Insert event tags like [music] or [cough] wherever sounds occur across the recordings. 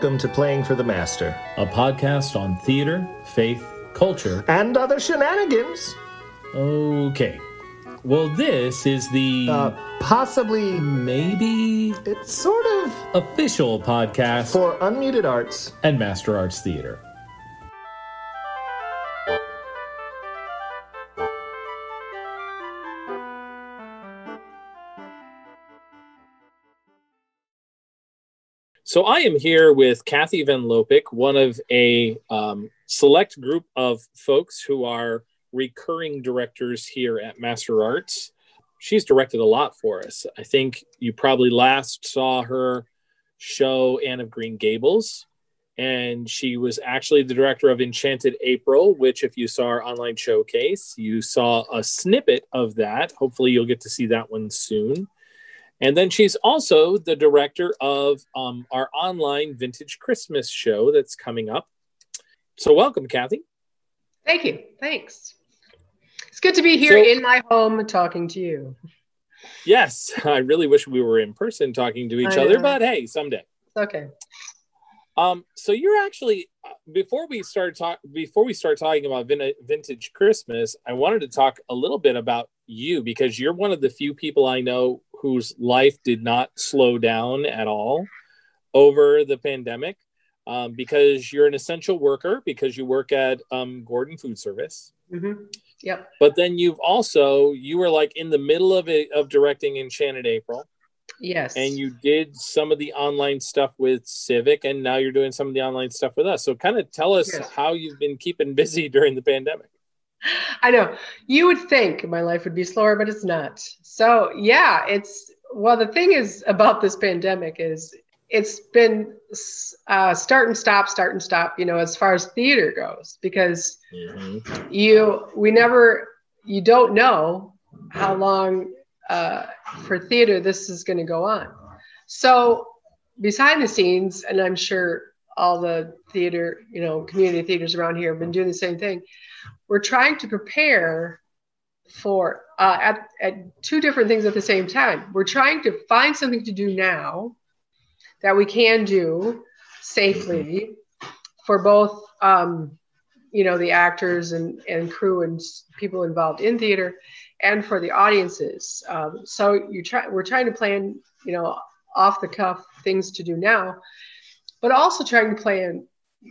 Welcome to Playing for the Master, a podcast on theater, faith, culture, and other shenanigans. Okay. Well, this is the Uh, possibly, maybe it's sort of official podcast for unmuted arts. and Master Arts Theater. So I am here with Kathy Van Lopik, one of a um, select group of folks who are recurring directors here at Master Arts. She's directed a lot for us. I think you probably last saw her show Anne of Green Gables, and she was actually the director of Enchanted April, which, if you saw our online showcase, you saw a snippet of that. Hopefully, you'll get to see that one soon. And then she's also the director of um, our online vintage Christmas show that's coming up. So, welcome, Kathy. Thank you. Thanks. It's good to be here So- in my home talking to you. Yes, [laughs] I really wish we were in person talking to each I other, know. but hey, someday. Okay. Um, so you're actually uh, before we start talk before we start talking about vin- vintage Christmas, I wanted to talk a little bit about you because you're one of the few people I know whose life did not slow down at all over the pandemic. Um, because you're an essential worker, because you work at um, Gordon Food Service, hmm Yep. but then you've also you were like in the middle of it of directing Enchanted April, Yes. and you did some of the online stuff with Civic, and now you're doing some of the online stuff with us. So, kind of tell us Yes. how you've been keeping busy during the pandemic. [laughs] I know you would think my life would be slower, but it's not. So yeah, it's well. The thing is about this pandemic is it's been uh, start and stop, start and stop. You know, as far as theater goes, because you we never you don't know how long uh, for theater this is going to go on so behind the scenes and i'm sure all the theater you know community theaters around here have been doing the same thing. We're trying to prepare for uh, at, at two different things at the same time. We're trying to find something to do now that we can do safely for both um, you know the actors and, and crew and people involved in theater and for the audiences. Um, so you try we're trying to plan you know off the cuff things to do now but also trying to plan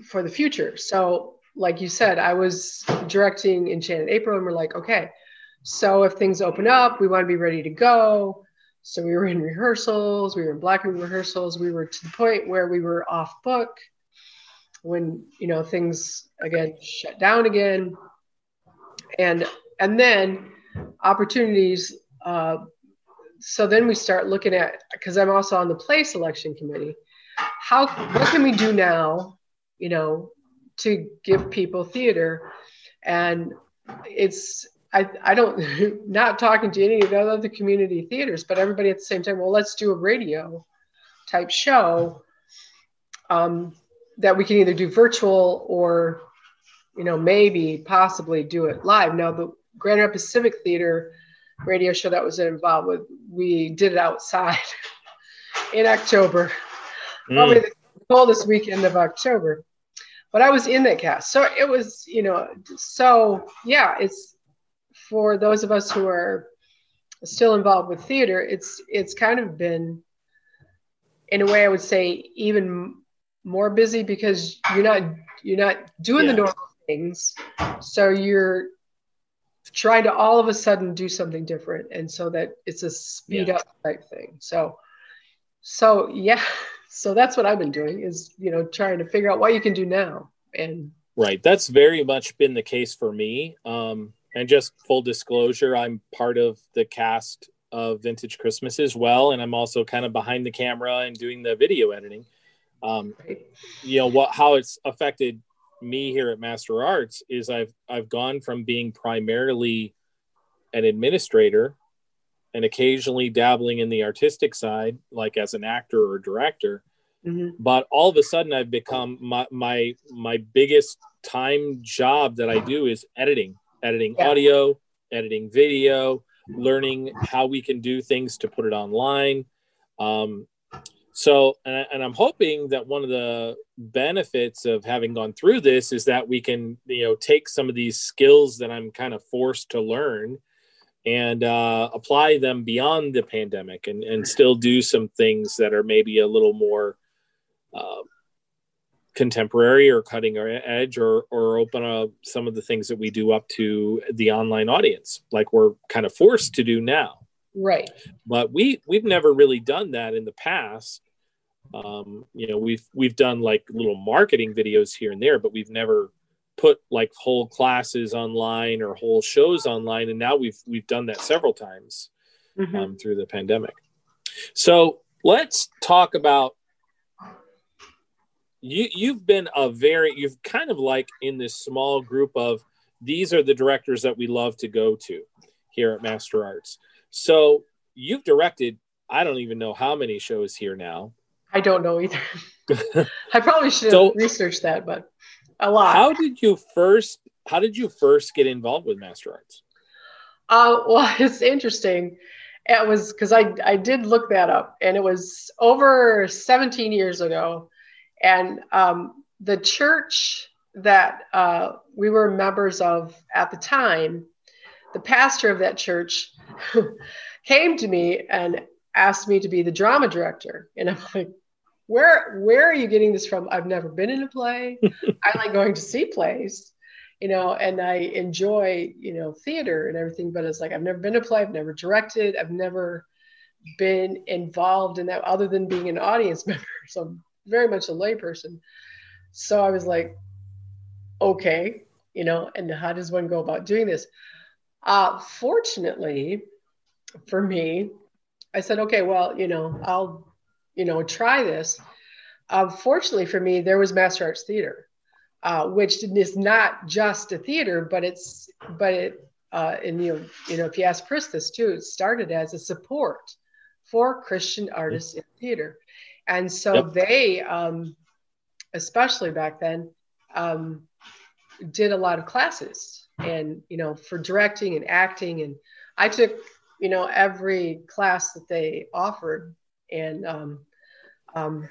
for the future. So like you said i was directing enchanted april and we're like okay so if things open up we want to be ready to go. So we were in rehearsals we were in black room rehearsals. We were to the point where we were off book when you know things again shut down again. And and then opportunities uh, so then we start looking at because i'm also on the play selection committee how what can we do now you know to give people theater? And it's i i don't [laughs] not talking to any of the other community theaters but everybody at the same time well let's do a radio type show um, that we can either do virtual or you know maybe possibly do it live. Now the grand rapids civic theater radio show that was involved with we did it outside [laughs] in october probably mm. the coldest weekend of october. But i was in that cast. So it was you know so yeah it's for those of us who are still involved with theater it's it's kind of been in a way i would say even more busy because you're not you're not doing Yeah. the normal things. So you're trying to all of a sudden do something different. And so that it's a speed Yeah. up type thing. So so yeah [laughs] so that's what i've been doing is you know trying to figure out what you can do now and Right. That's very much been the case for me. Um, and just full disclosure, I'm part of the cast of Vintage Christmas as well. And I'm also kind of behind the camera and doing the video editing. Um, right, you know what how it's affected me here at Master Arts is I've I've gone from being primarily an administrator and occasionally dabbling in the artistic side, like as an actor or director, Mhm. but all of a sudden I've become my my my biggest time job that I do is editing, editing Yeah. audio, editing video, learning how we can do things to put it online. Um, So, and, I, and I'm hoping that one of the benefits of having gone through this is that we can, you know, take some of these skills that I'm kind of forced to learn and uh, apply them beyond the pandemic and, and still do some things that are maybe a little more uh, contemporary or cutting our edge or, or open up some of the things that we do up to the online audience like we're kind of forced to do now. Right. But we we've never really done that in the past. Um, you know we've we've done like little marketing videos here and there but we've never put like whole classes online or whole shows online and now we've we've done that several times Mhm. um, through the pandemic. So let's talk about you you've been a very you've kind of like in this small group of these are the directors that we love to go to here at master arts so you've directed i don't even know how many shows here now I don't know either. [laughs] I probably should have So- researched that, but a lot. how did you first how did you first get involved with master arts Uh, well, [laughs] it's interesting. It was because I I did look that up, and it was over 17 years ago, and um, the church that uh, we were members of at the time, the pastor of that church [laughs] came to me and asked me to be the drama director, and I'm like. Where where are you getting this from? I've never been in a play. [laughs] I like going to see plays you know, and I enjoy, you know, theater and everything, but it's like I've never been to a play, I've never directed, I've never been involved in that other than being an audience [laughs] member. So I'm very much a layperson. So I was like, okay, you know, and how does one go about doing this? Uh, fortunately for me, I said, okay, well, you know, I'll, you know, try this. Uh, fortunately for me, there was Master Arts Theater uh, which is not just a theater, but it's but it uh, and you you know if you ask Chris this too, it started as a support for Christian artists in theater, and so Yep. they, um, especially back then, um, did a lot of classes and you know for directing and acting, and I took you know every class that they offered, and um, um,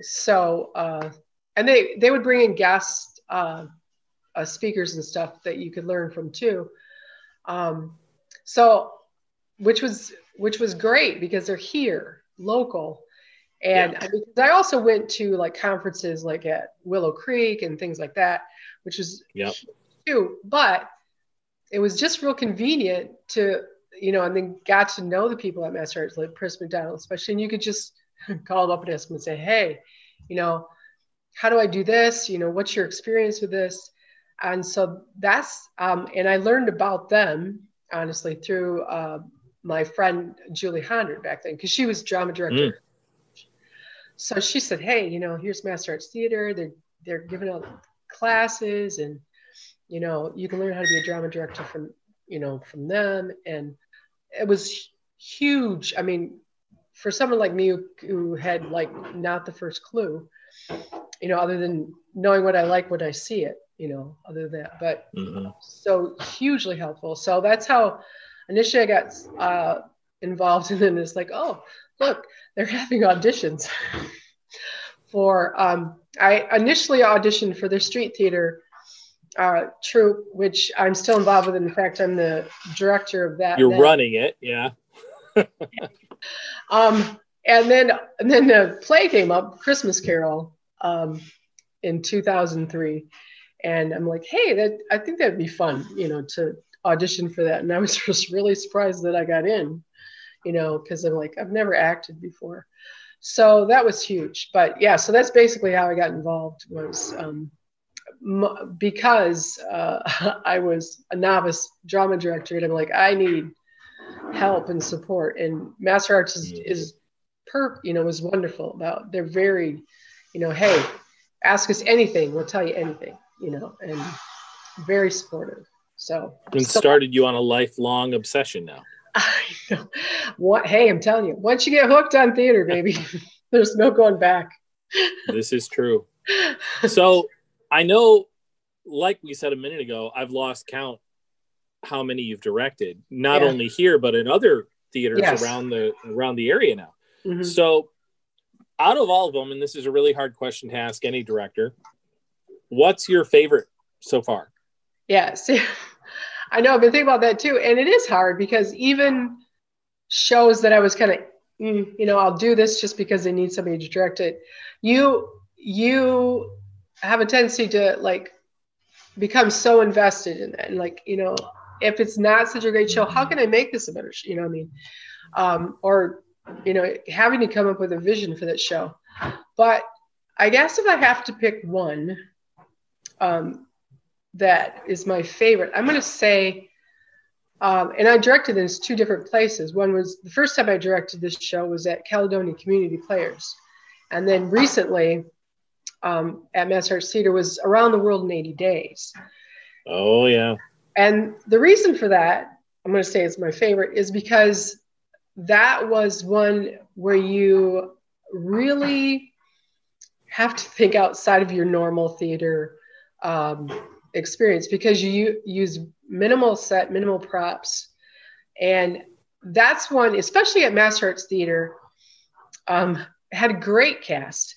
so. Uh, and they they would bring in guest uh, uh, speakers and stuff that you could learn from too. Um, so, which was which was great because they're here, local, and Yeah. I, because I also went to like conferences like at Willow Creek and things like that, which is Yep. too. But it was just real convenient to you know, and then got to know the people at Master Arts, like Chris McDonald, especially, and you could just [laughs] call them up and ask them and say, hey, you know how do I do this? You know, what's your experience with this? And so that's, um, and I learned about them honestly through uh, my friend Julie Hondert back then, because she was drama director. So she said, "Hey, you know, here's Master Arts Theater. They're they're giving out classes, and you know, you can learn how to be a drama director from you know from them." And it was huge. I mean, for someone like me who, who had like not the first clue, you know, other than knowing what I like when I see it, you know, other than that, but Mhm. so hugely helpful. So that's how initially I got uh, involved, and then it's like, oh, look, they're having auditions [laughs] for. Um, I initially auditioned for the street theater uh, troupe, which I'm still involved with. In fact, I'm the director of that. You're now. running it, yeah. [laughs] Um, and then and then the play came up, Christmas Carol, um, in 2003, and I'm like, hey, that I think that'd be fun, you know, to audition for that. And I was [laughs] just really surprised that I got in, you know, because I'm like, I've never acted before, so that was huge. But yeah, so that's basically how I got involved was. Um, m- because uh, [laughs] I was a novice drama director, and I'm like, I need help and support. And Master Arts is, is per, you know, was wonderful about. They're very, you know, hey, ask us anything, we'll tell you anything, you know, and very supportive. So, And started you on a lifelong obsession now. [laughs] I know. What? Hey, I'm telling you, once you get hooked on theater, baby, [laughs] there's no going back. [laughs] This is true. So I know, like we said a minute ago, I've lost count how many you've directed, not Yeah. only here but in other theaters Yes. around the around the area now. Mhm. So out of all of them, and this is a really hard question to ask any director, what's your favorite so far? Yeah, see, I know I've been thinking about that too, and it is hard because even shows that I was kind of, mm, you know, I'll do this just because they need somebody to direct it. You you have a tendency to like become so invested in that, and like you know, if it's not such a great show, how can I make this a better show? You know what I mean? Um, or you know, having to come up with a vision for that show. But I guess if I have to pick one um, that is my favorite, I'm going to say, um, and I directed this two different places. One was the first time I directed this show was at Caledonia Community Players. And then recently um, at Mass Arts Theater was Around the World in 80 Days. Oh, yeah. And the reason for that, I'm going to say it's my favorite, is because that was one where you really have to think outside of your normal theater um, experience because you use minimal set, minimal props. And that's one, especially at Mass Arts Theater, um, had a great cast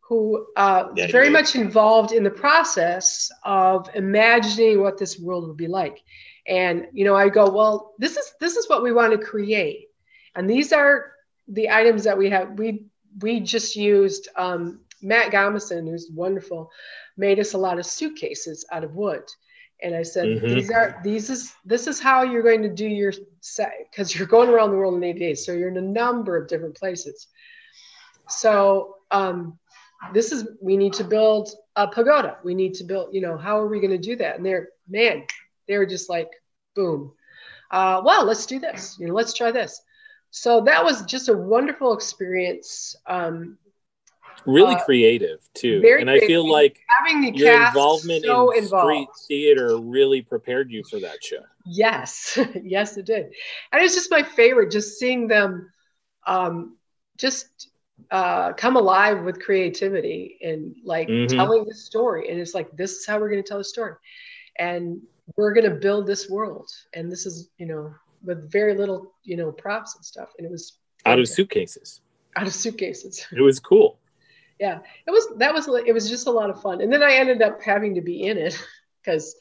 who uh, yeah, very much involved in the process of imagining what this world would be like. And you know, I go, well, this is this is what we want to create. And these are the items that we have. We we just used um, Matt Gomison, who's wonderful, made us a lot of suitcases out of wood. And I said, mm-hmm. these are these is this is how you're going to do your set because you're going around the world in 80 days. So you're in a number of different places. So um, this is we need to build a pagoda. We need to build, you know, how are we going to do that? And they're man, they were just like, boom. Uh, well, let's do this. You know, let's try this so that was just a wonderful experience um, really uh, creative too and i feel like having the your involvement so in involved. street theater really prepared you for that show yes [laughs] yes it did and it's just my favorite just seeing them um, just uh, come alive with creativity and like mm-hmm. telling the story and it's like this is how we're going to tell the story and we're going to build this world and this is you know with very little, you know, props and stuff. And it was out of suitcases. Out of suitcases. It was cool. Yeah, it was. That was. It was just a lot of fun. And then I ended up having to be in it [laughs] because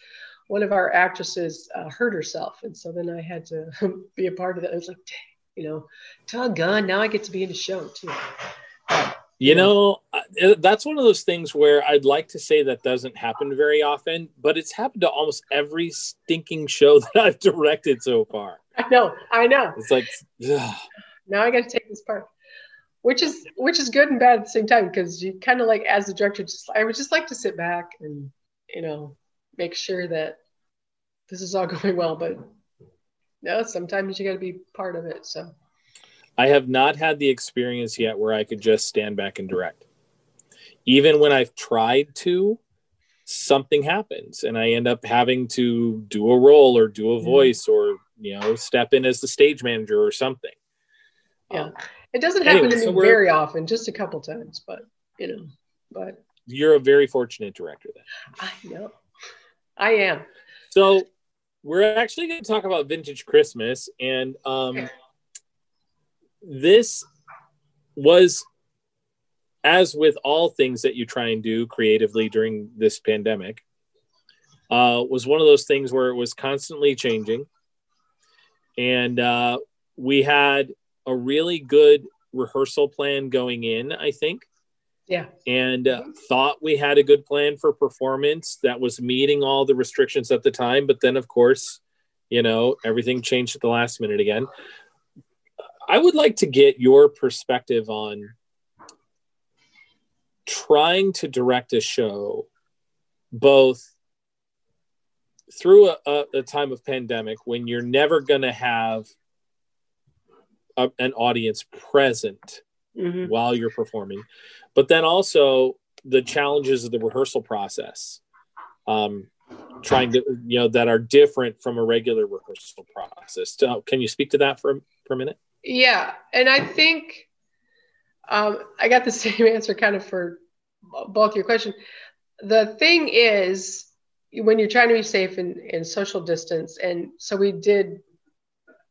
one of our actresses uh, hurt herself, and so then I had to [laughs] be a part of it. I was like, Dang, you know, doggone, now I get to be in the show too. You know, that's one of those things where I'd like to say that doesn't happen very often, but it's happened to almost every stinking show [laughs] that I've directed so far. I know, I know. It's like ugh. now I got to take this part, which is which is good and bad at the same time because you kind of like as a director, just I would just like to sit back and you know make sure that this is all [laughs] going well, but no, sometimes you got to be part of it. So I have not had the experience yet where I could just stand back and direct. Even when I've tried to, something happens and I end up having to do a role or do a voice or you know step in as the stage manager or something yeah um, it doesn't happen anyway, to me very often just a couple times but you know but. You're a very fortunate director then. I know i am. So we're actually going to talk about vintage christmas and um, this was as with all things that you try and do creatively during this pandemic uh, was one of those things where it was constantly changing. And uh, we had a really good rehearsal plan going in i think. Yeah. And uh, thought we had a good plan for performance that was meeting all the restrictions at the time but then of course you know everything changed at the last minute again. I would like to get your perspective on trying to direct a show both through a, a, a time of pandemic when you're never going to have a, an audience present mm-hmm. while you're performing, but then also the challenges of the rehearsal process, um, trying to you know that are different from a regular rehearsal process. So, can you speak to that for for a minute? Yeah, and I think um, I got the [laughs] same answer kind of for both your question. The thing is, when you're trying to be safe and, and social distance. And so we did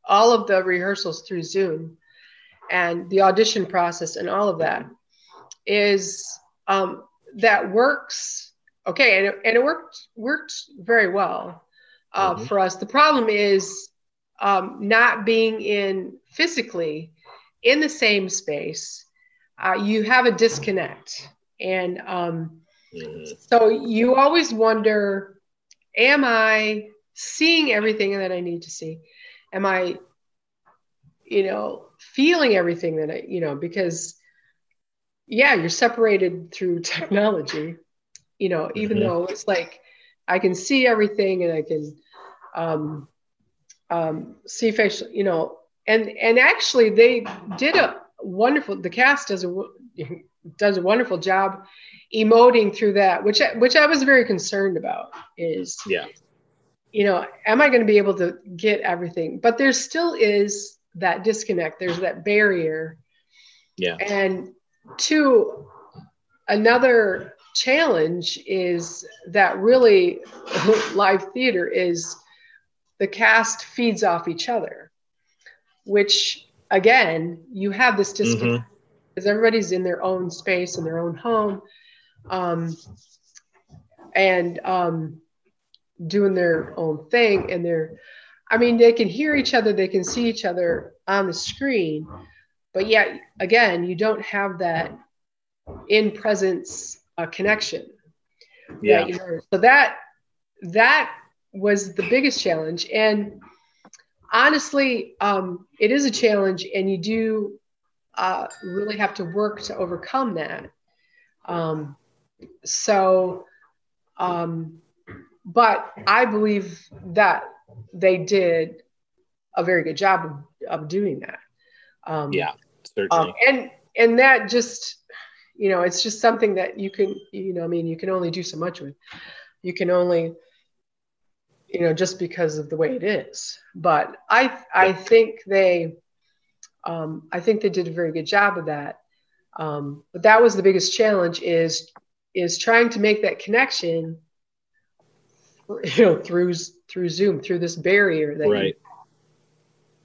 all of the rehearsals through Zoom and the audition process and all of that. is um, that works okay, and it, and it worked worked very well uh, Mhm. for us. The problem is um, not being in physically in the same space. Uh, you have a disconnect, and um, Mhm. so you always wonder, am I seeing everything that I need to see? Am I, you know, feeling everything that I, you know, because yeah, you're separated through [laughs] technology, you know, even Mhm. though it's like I can see everything and I can um, um, see facial, you know, and and actually they did a wonderful. The cast does a [laughs] does a wonderful job emoting through that, which I, which I was very concerned about. Is Yeah. You know, am I going to be able to get everything? But there still is that disconnect. There's that barrier. Yeah. And two, another challenge is that really [laughs] live theater is the cast feeds off each other, which again, you have this disconnect Mhm. because everybody's in their own space in their own home um, and um, doing their own thing and they're i mean they can hear each other they can see each other on the screen but yet again you don't have that in presence uh, connection Yeah. that so that that was the biggest challenge and honestly um, it is a challenge and you do uh, really have to work to overcome that um, so um, but i believe that they did a very good job of, of doing that um, Yeah. Certainly. um, and and that just you know it's just something that you can you know i mean you can only do so much with you can only you know just because of the way it is but i i think they um, i think they did a very good job of that um, but that was the biggest challenge is is trying to make that connection [laughs] you know through through zoom through this barrier that you- right.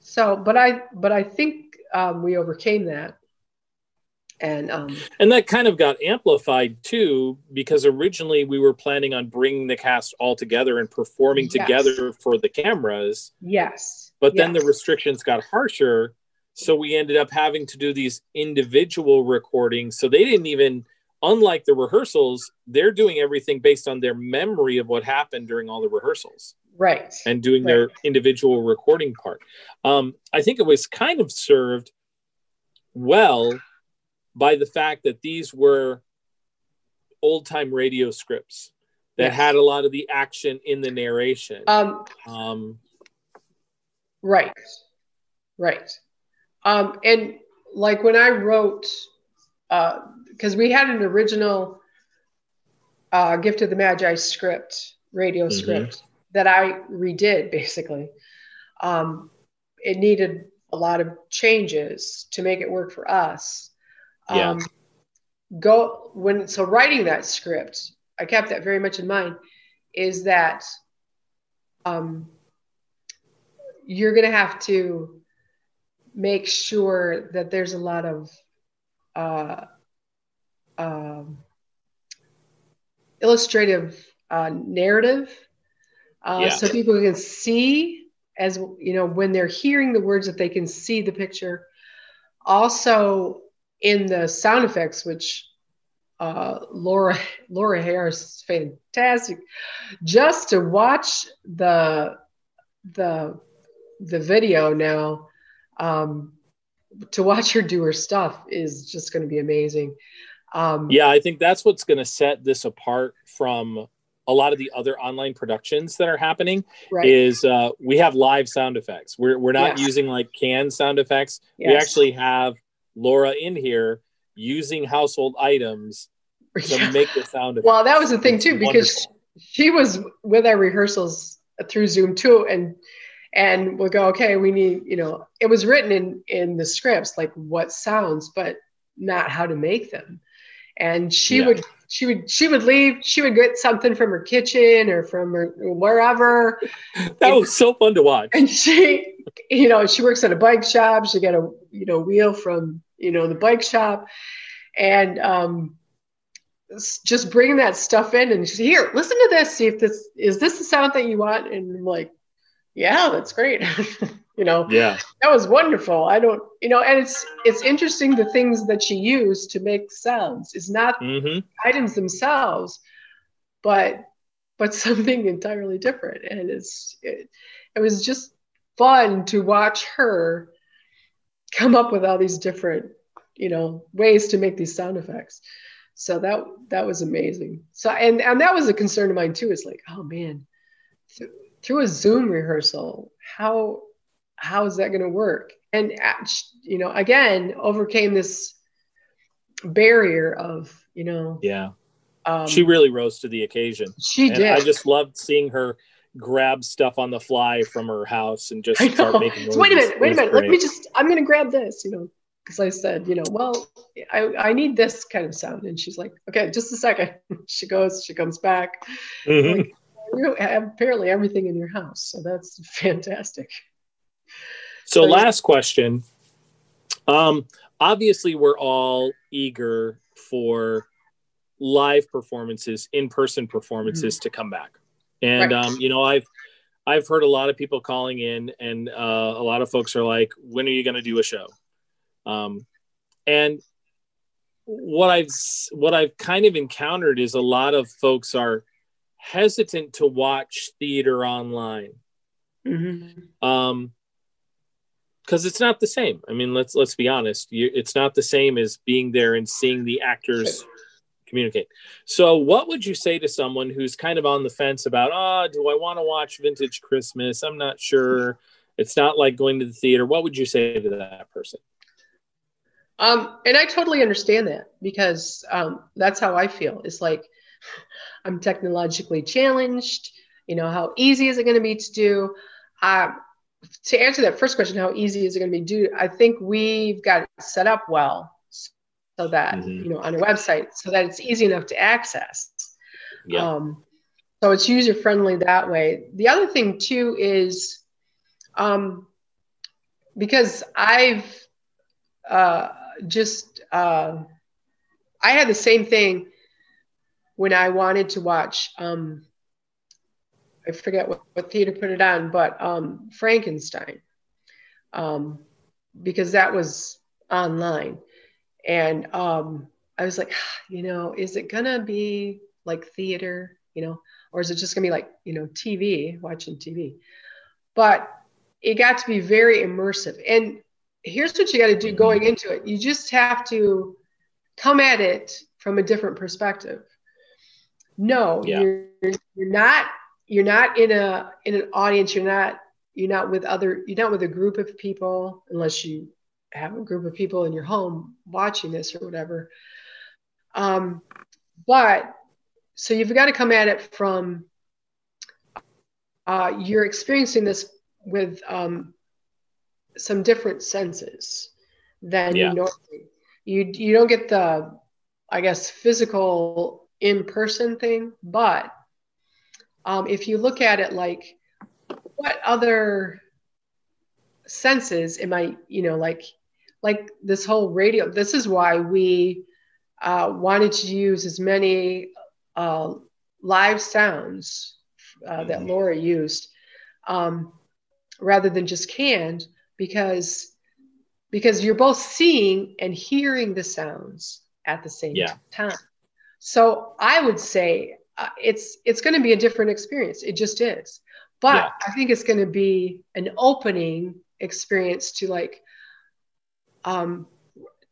so but i but i think um, we overcame that and um, And that kind of got amplified too, because originally we were planning on bringing the cast all together and performing Yes. together for the cameras. yes But then the restrictions got harsher. So we ended up having to do these individual recordings. So they didn't even, unlike the rehearsals, they're doing everything based on their memory of what happened during all the rehearsals right and doing their individual recording part. Um, I think it was kind of served well by the fact that these were old time radio scripts that Yes. had a lot of the action in the narration. um, Um, right right um, and like when i wrote because we had an original uh, gift of the magi script radio Mhm. script that i redid basically um, it needed a lot of changes to make it work for us Yeah. um, go when so writing that script i kept that very much in mind is that um, you're going to have to make sure that there's a lot of uh, um, illustrative uh, narrative uh, Yeah. so people can see as you know when they're hearing the words that they can see the picture also in the sound effects which uh, Laura [laughs] Laura Harris is fantastic. Just to watch the the the video now, um, to watch her do her stuff is just going to be amazing. Um, yeah, I think that's what's going to set this apart from a lot of the other online productions that are happening right. is uh, we have live sound effects. We're, we're not Yes. using like canned sound effects. We actually have Laura in here using household items [laughs] to make the sound effects. Well, that was the thing too, because wonderful. she was with our rehearsals through Zoom too, and and we'll go, okay, we need, you know, it was written in in the scripts like what sounds, but not how to make them. And she Yeah. would she would she would leave, she would get something from her kitchen or from her wherever, [laughs] that was so fun to watch. and she, you know, she works at a bike shop. She got a you know wheel from you know the bike shop, and um, just bringing that stuff in and she's here, listen to this, see if this is this the sound that you want, and I'm like, yeah, that's great. [laughs] you know, Yeah. that was wonderful. I don't, you know, and it's it's interesting the things that she used to make sounds It's not hmm items themselves, but but [laughs] something entirely different. And it's it, it was just fun to watch her come up with all these different, you know, ways to make these sound effects. So that that was amazing. So and and that was a concern of mine too. It's like, oh man, through a Zoom rehearsal, how how is that going to work? And you know, again, overcame this barrier of you know Yeah. um, she really rose to the occasion. she and did. I just loved seeing her grab stuff on the fly from her house and just start making. So wait a minute, wait a minute. Let me just. I'm going to grab this. You know, because I said, you know, well, I I need this kind of sound, and she's like, okay, just a second. [laughs] She goes. She comes back. Mhm. Like, you have apparently everything in your house, so that's [laughs] fantastic. So So, yeah. last question. Um, obviously, we're all eager for live performances, in-person performances to come back. And Mm-hmm. Right. um, you know, I've I've heard a lot of people calling in, and uh, a lot of folks are like, "When are you going to do a show?" Um, and what I've what I've kind of encountered is a lot of folks are hesitant to watch theater online. Mm-hmm. um because it's not the same. I mean let's let's be honest. You, it's not the same as being there and seeing the actors communicate. So what would you say to someone who's kind of on the fence about oh do i want to watch vintage christmas? I'm not sure. It's not like going to the theater. What would you say to that person? Um, and I totally understand that because um, that's how I feel. It's like I'm technologically challenged. You know, how easy is it going to be to do? Um, to answer that first question, how easy is it going to be to do? I think we've got it set up well so that, Mhm. you know, on a website so that it's easy enough to access. yeah Um, so it's user friendly that way. The other thing too is um, because I've uh, just uh, I had the same thing when I wanted to watch. Um, I forget what, what theater put it on, but um, Frankenstein, um, because that was online, and um, I was like, you know, is it gonna be like theater, you know, or is it just gonna be like you know TV, watching TV? But it got to be very immersive, and here's what you got to do going into it: you just have to come at it from a different perspective. No, Yeah. you're you're not you're not in a in an audience. You're not you're not with other you're not with a group of people unless you have a group of people in your home watching this or whatever. Um, but so you've got to come at it from uh, you're experiencing this with um, some different senses than Yeah. you normally. You you don't get the, I guess, physical in person thing, but um, if you look at it like, what other senses am I, you know, like, like this whole radio. This is why we uh, wanted to use as many uh, live sounds uh, that Mhm. Laura used um, rather than just canned because because you're both seeing and hearing the sounds at the same Yeah. time. So I would say uh, it's it's going to be a different experience. It just is. But Yeah. I think it's going to be an opening experience to like um,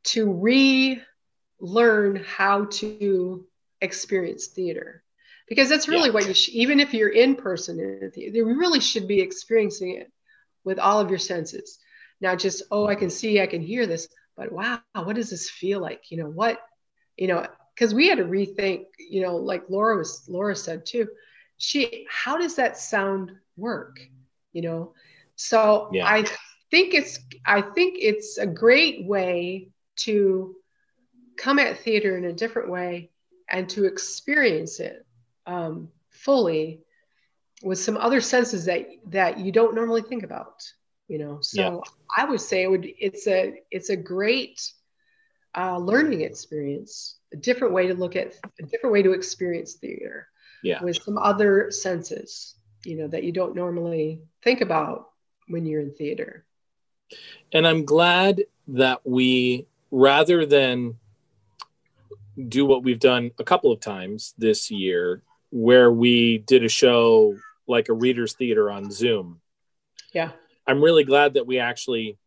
to relearn how to experience theater because that's really Yeah. what you should even if you're in person in theater you really should be experiencing it with all of your senses not just oh i can see i can hear this but wow what does this feel like you know what you know because we had to rethink you know like laura was laura said too she how does that sound work you know? So Yeah. i think it's i think it's a great way to come at theater in a different way and to experience it um, fully with some other senses that that you don't normally think about you know? So i would say it would it's a it's a great uh, learning experience, a different way to look at, a different way to experience theater Yeah. with some other senses, you know, that you don't normally think about when you're in theater. And I'm glad that we, rather than do what we've done a couple of times this year, where we did a show like a reader's theater on Zoom. Yeah. I'm really glad that we actually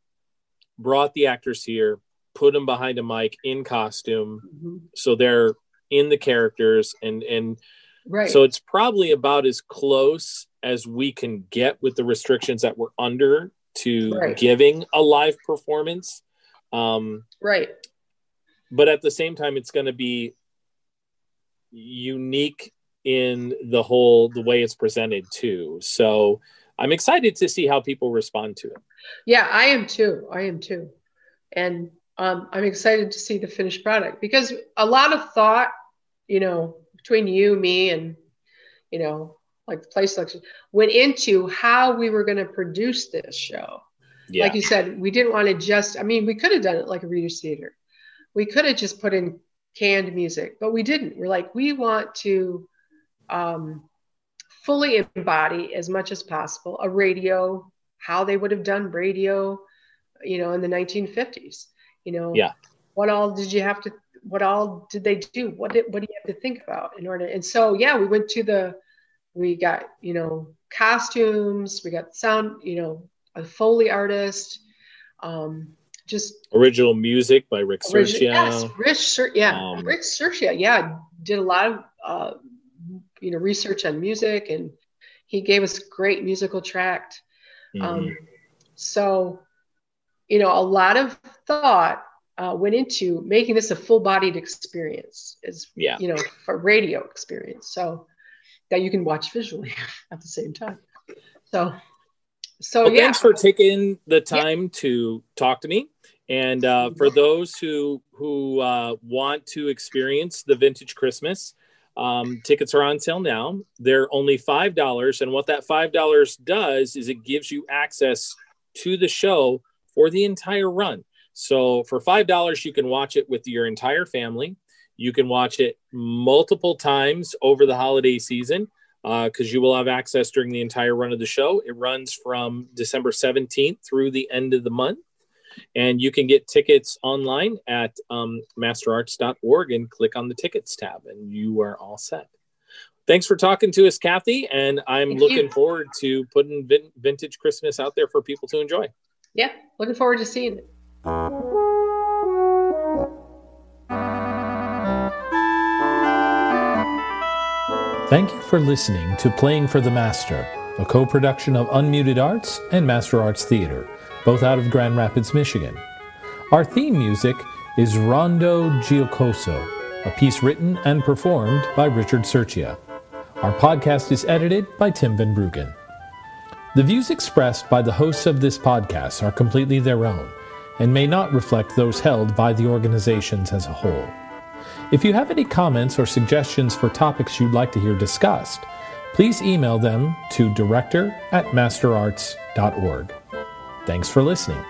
brought the actors here, put them behind a mic in costume, Mhm. so they're in the characters, and and Right. so it's probably about as close as we can get with the restrictions that we're under to Right. giving a live performance. Um, right. but at the same time, it's going to be unique in the whole the way it's presented too. So I'm excited to see how people respond to it. Yeah, I am too. I am too. And um, I'm excited to see the finished product because a lot of thought, you know, between you, me, and, you know, like the play selection went into how we were going to produce this show. Yeah, Like you said, we didn't want to just, I mean, we could have done it like a reader's theater. We could have just put in canned music, but we didn't. We're like, we want to um, fully embody as much as possible a radio, how they would have done radio, you know, in the 1950s. You know, Yeah. what all did you have to, what all did they do? What did, what do you have to think about in order? And so, yeah, we went to the, we got, you know, costumes, we got sound, you know, a Foley artist, um, just original music by Rick Origi- Yes, Rich, Ser- yeah, Um, Rich Sercia, yeah, did a lot of uh, you know research on music, and he gave us great musical tract. Mhm. Um, so, you know, a lot of thought uh, went into making this a full-bodied experience, is yeah, you know, for radio experience, so that you can watch visually [laughs] at the same time. So, so well, yeah, thanks for taking the time to talk to me. And uh, for those who who uh, want to experience the vintage Christmas, um, tickets are on sale now. They're only five dollars, and what that five dollars does is it gives you access to the show for the entire run. So for five dollars, you can watch it with your entire family. You can watch it multiple times over the holiday season because you will have access during the entire run of the show. It runs from December 17th through the end of the month. And you can get tickets online at um, masterarts.org and click on the tickets tab, and you are all set. Thanks for talking to us, Kathy. And I'm Thank looking you. forward to putting vin- vintage Christmas out there for people to enjoy. Yeah, looking forward to seeing it. Thank you for listening to Playing for the Master, a co production of Unmuted Arts and Master Arts Theater, both out of Grand Rapids, Michigan. Our theme music is Rondo Giocoso, a piece written and performed by Richard Sercia. Our podcast is edited by Tim Van Bruggen. The views expressed by the hosts of this podcast are completely their own and may not reflect those held by the organizations as a whole. If you have any comments or suggestions for topics you'd like to hear discussed, please email them to director at masterarts.org. Thanks for listening.